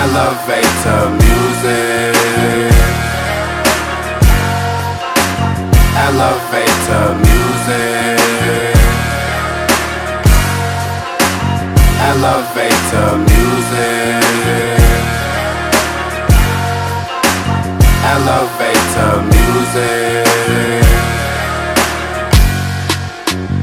Elevator music. Elevator music. Elevator music. Elevator music.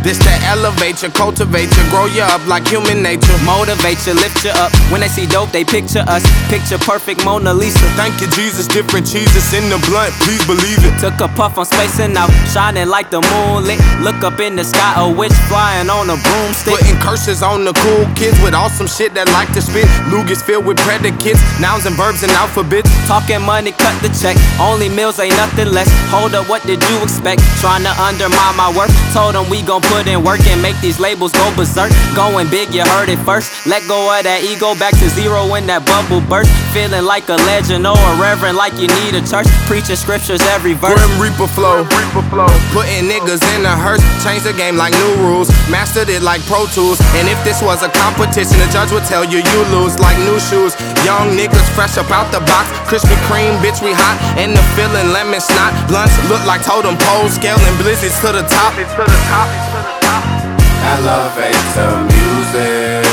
This to elevate you, cultivate you, grow you up like human nature. Motivate you, lift you up. When they see dope, they picture us. Picture perfect Mona Lisa. Thank you, Jesus. Different cheeses in the blunt, please believe it. Took a puff on spacing out, shining like the moonlit. Look up in the sky, a witch flying on a broomstick. Putting curses on the cool kids with awesome shit that like to spit. Lugas filled with predicates, nouns and verbs and alphabets. Talking money, cut the check. Only meals ain't nothing less. Hold up, what did you expect? Trying to undermine my worth. Told them we gon' put in work and make these labels go berserk. Going big, you heard it first. Let go of that ego, back to zero when that bubble burst. Feeling like a legend or a reverend, like you need a church. Preaching scriptures every verse. Grim Reaper flow. Putting niggas in a hearse. Change the game like new rules. Mastered it like Pro Tools. And if this was a competition, the judge would tell you you lose like new shoes. Young niggas fresh up out the box. Krispy Kreme, bitch, we hot. And the feeling lemon snot. Blunts look like totem poles. Scaling blizzards to the top. It's to the top. It's to the top. Elevator music.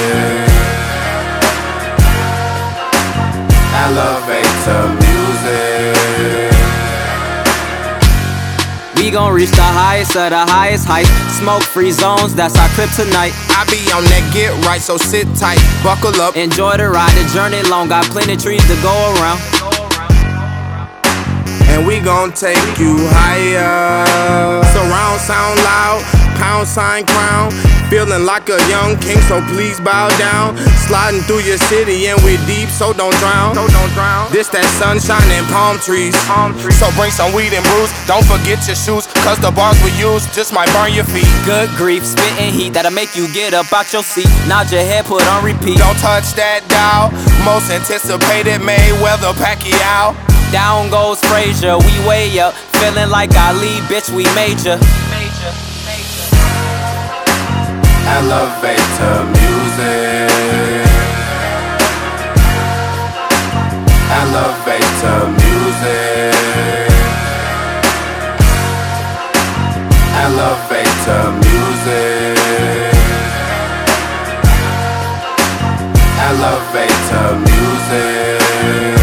Elevator music. We gon' reach the highest of the highest heights. Smoke free zones, that's our clip tonight. I be on that get right, so sit tight. Buckle up. Enjoy the ride, the journey long. Got plenty trees to go around. and we gon' take you higher. Surround sound loud, pound sign crown. Feeling like a young king, so please bow down. Sliding through your city and we're deep, so don't drown. So don't drown. This that sunshine and palm trees. palm trees. So bring some weed and brews. Don't forget your shoes, cause the bars we use just might burn your feet. Good grief, spitting heat that'll make you get up out your seat. Nod your head, put on repeat. Don't touch that dial. Most anticipated Mayweather Pacquiao. Down goes Frazier, we way up. Feeling like Ali, bitch, we major. major. Elevator music. Elevator music. Elevator music. Elevator music.